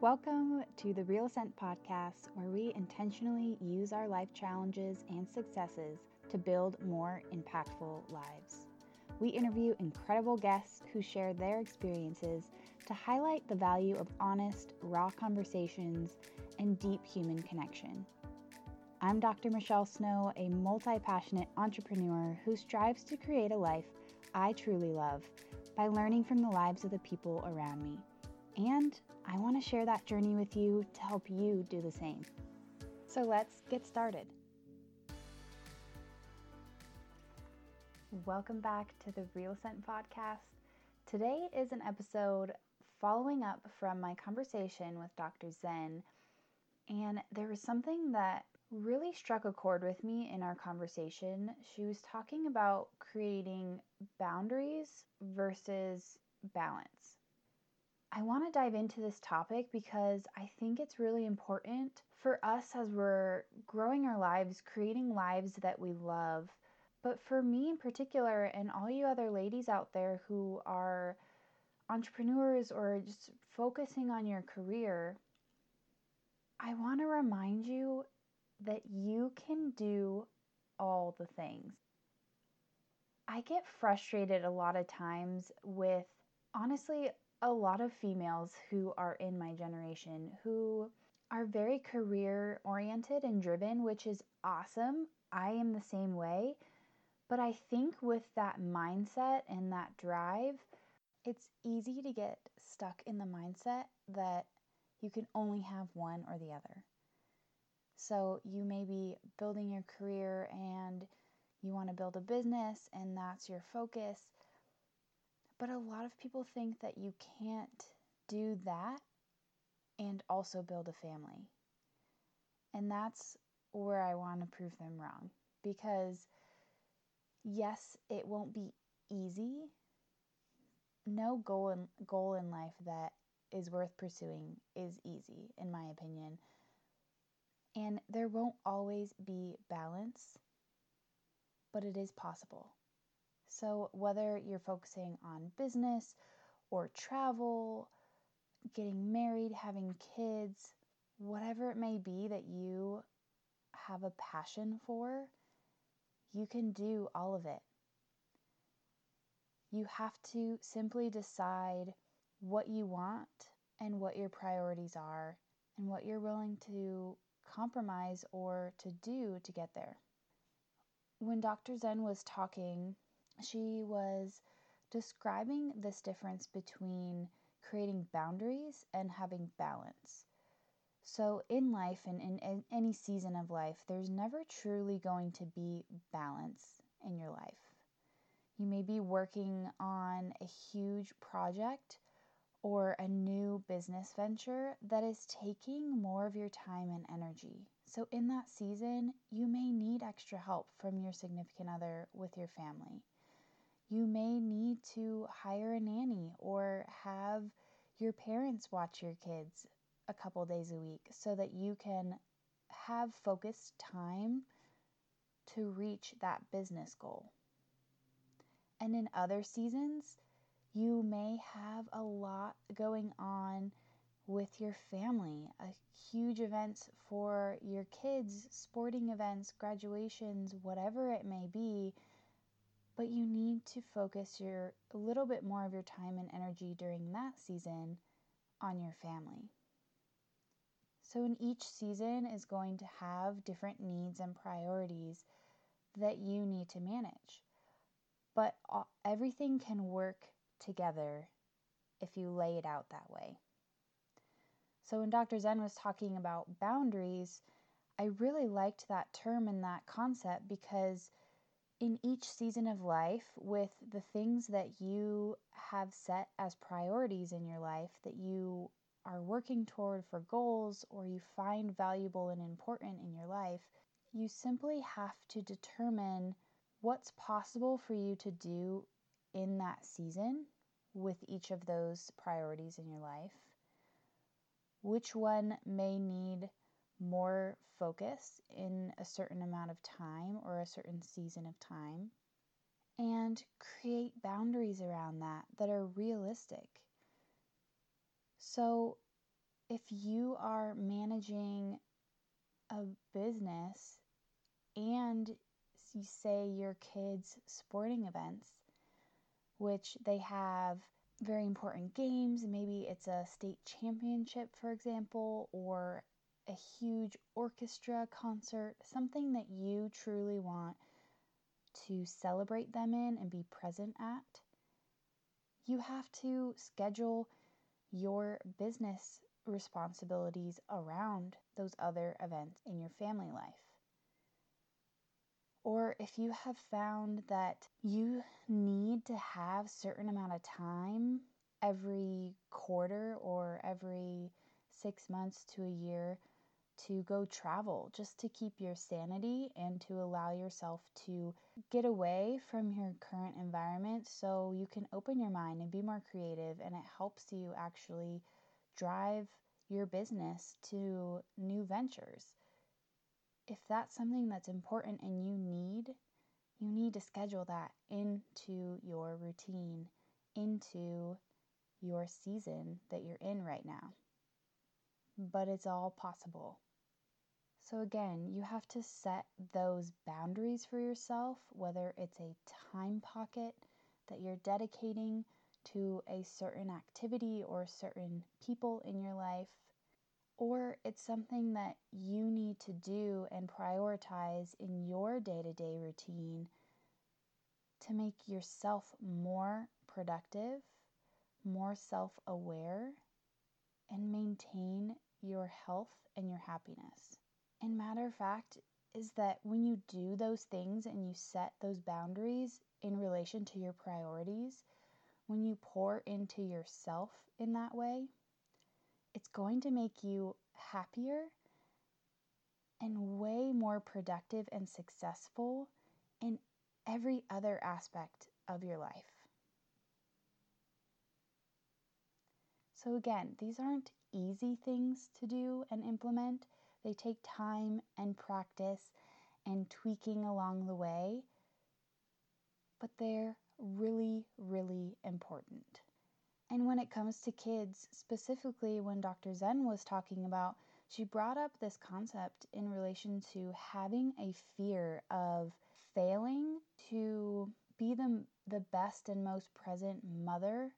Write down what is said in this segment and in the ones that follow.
Welcome to the Real Ascent podcast, where we intentionally use our life challenges and successes to build more impactful lives. We interview incredible guests who share their experiences to highlight the value of honest, raw conversations and deep human connection. I'm Dr. Michelle Snow, a multi passionate entrepreneur who strives to create a life I truly love by learning from the lives of the people around me. And I want to share that journey with you to help you do the same. So let's get started. Welcome back to the Real Ascent podcast. Today is an episode following up from my conversation with Dr. Zen. And there was something that really struck a chord with me in our conversation. She was talking about creating boundaries versus balance. I want to dive into this topic because I think it's really important for us as we're growing our lives, creating lives that we love. But for me in particular, and all you other ladies out there who are entrepreneurs or just focusing on your career, I want to remind you that you can do all the things. I get frustrated a lot of times with honestly a lot of females who are in my generation who are very career oriented and driven, which is awesome. I am the same way. But I think with that mindset and that drive, it's easy to get stuck in the mindset that you can only have one or the other. So you may be building your career and you want to build a business, and that's your focus. But a lot of people think that you can't do that and also build a family. And that's where I want to prove them wrong. Because, yes, it won't be easy. No goal in, goal in life that is worth pursuing is easy, in my opinion. And there won't always be balance, but it is possible. So, whether you're focusing on business or travel, getting married, having kids, whatever it may be that you have a passion for, you can do all of it. You have to simply decide what you want and what your priorities are and what you're willing to compromise or to do to get there. When Dr. Zen was talking she was describing this difference between creating boundaries and having balance. So, in life and in any season of life, there's never truly going to be balance in your life. You may be working on a huge project or a new business venture that is taking more of your time and energy. So, in that season, you may need extra help from your significant other with your family you may need to hire a nanny or have your parents watch your kids a couple days a week so that you can have focused time to reach that business goal. And in other seasons, you may have a lot going on with your family, a huge events for your kids, sporting events, graduations, whatever it may be but you need to focus your a little bit more of your time and energy during that season on your family. So in each season is going to have different needs and priorities that you need to manage. But everything can work together if you lay it out that way. So when Dr. Zen was talking about boundaries, I really liked that term and that concept because in each season of life with the things that you have set as priorities in your life that you are working toward for goals or you find valuable and important in your life, you simply have to determine what's possible for you to do in that season with each of those priorities in your life. Which one may need more focus in a certain amount of time or a certain season of time and create boundaries around that that are realistic. So, if you are managing a business and you say your kids' sporting events, which they have very important games, maybe it's a state championship, for example, or a huge orchestra concert, something that you truly want to celebrate them in and be present at, you have to schedule your business responsibilities around those other events in your family life. Or if you have found that you need to have certain amount of time every quarter or every 6 months to a year to go travel just to keep your sanity and to allow yourself to get away from your current environment so you can open your mind and be more creative and it helps you actually drive your business to new ventures. If that's something that's important and you need, you need to schedule that into your routine, into your season that you're in right now. But it's all possible. So, again, you have to set those boundaries for yourself, whether it's a time pocket that you're dedicating to a certain activity or certain people in your life, or it's something that you need to do and prioritize in your day to day routine to make yourself more productive, more self aware, and maintain your health and your happiness. And matter of fact, is that when you do those things and you set those boundaries in relation to your priorities, when you pour into yourself in that way, it's going to make you happier and way more productive and successful in every other aspect of your life. So, again, these aren't easy things to do and implement. They take time and practice and tweaking along the way, but they're really, really important. And when it comes to kids, specifically when Dr. Zen was talking about, she brought up this concept in relation to having a fear of failing to be the, the best and most present mother,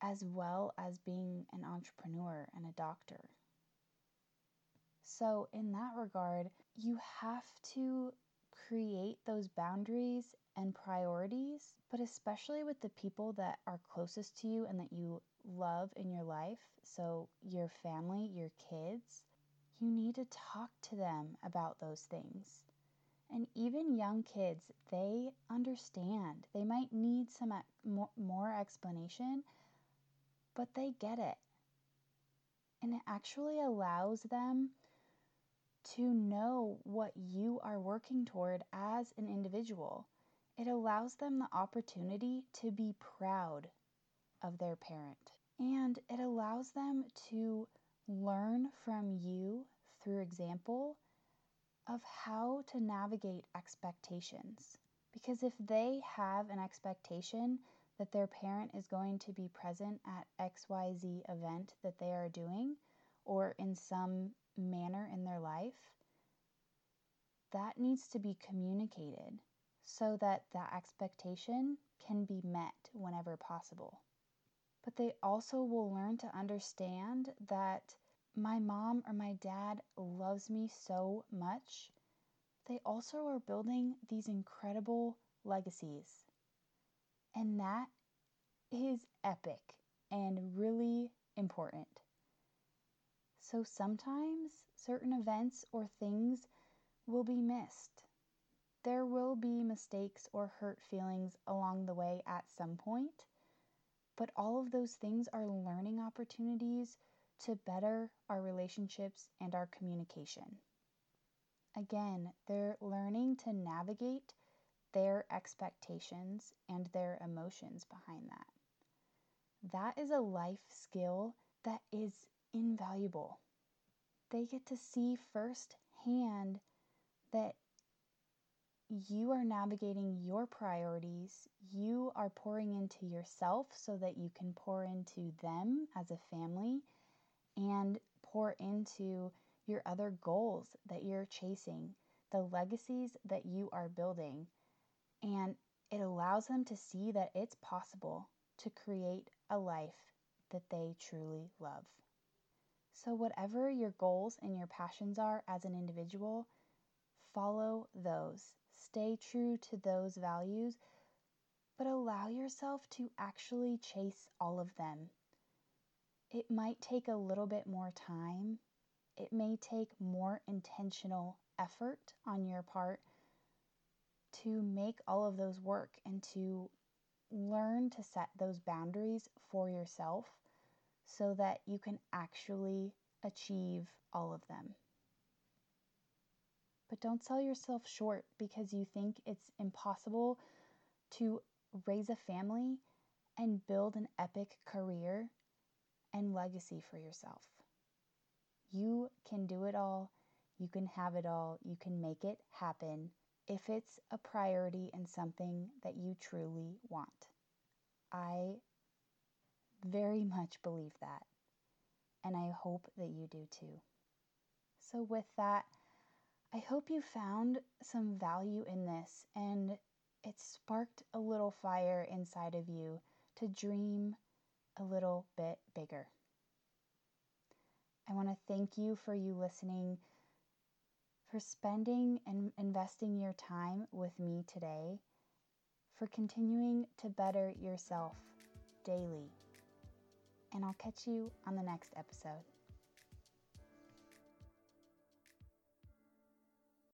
as well as being an entrepreneur and a doctor. So, in that regard, you have to create those boundaries and priorities, but especially with the people that are closest to you and that you love in your life. So, your family, your kids, you need to talk to them about those things. And even young kids, they understand. They might need some more explanation, but they get it. And it actually allows them to know what you are working toward as an individual. It allows them the opportunity to be proud of their parent. And it allows them to learn from you through example of how to navigate expectations. Because if they have an expectation that their parent is going to be present at XYZ event that they are doing, or in some manner in their life, that needs to be communicated so that that expectation can be met whenever possible. But they also will learn to understand that my mom or my dad loves me so much. They also are building these incredible legacies. And that is epic and really important. So sometimes certain events or things will be missed. There will be mistakes or hurt feelings along the way at some point, but all of those things are learning opportunities to better our relationships and our communication. Again, they're learning to navigate their expectations and their emotions behind that. That is a life skill that is invaluable. They get to see firsthand that you are navigating your priorities, you are pouring into yourself so that you can pour into them as a family, and pour into your other goals that you're chasing, the legacies that you are building. And it allows them to see that it's possible to create a life that they truly love. So, whatever your goals and your passions are as an individual, follow those. Stay true to those values, but allow yourself to actually chase all of them. It might take a little bit more time. It may take more intentional effort on your part to make all of those work and to learn to set those boundaries for yourself so that you can actually achieve all of them. But don't sell yourself short because you think it's impossible to raise a family and build an epic career and legacy for yourself. You can do it all. You can have it all. You can make it happen if it's a priority and something that you truly want. I very much believe that, and I hope that you do too. So, with that, I hope you found some value in this and it sparked a little fire inside of you to dream a little bit bigger. I want to thank you for you listening for spending and investing your time with me today, for continuing to better yourself daily. And I'll catch you on the next episode.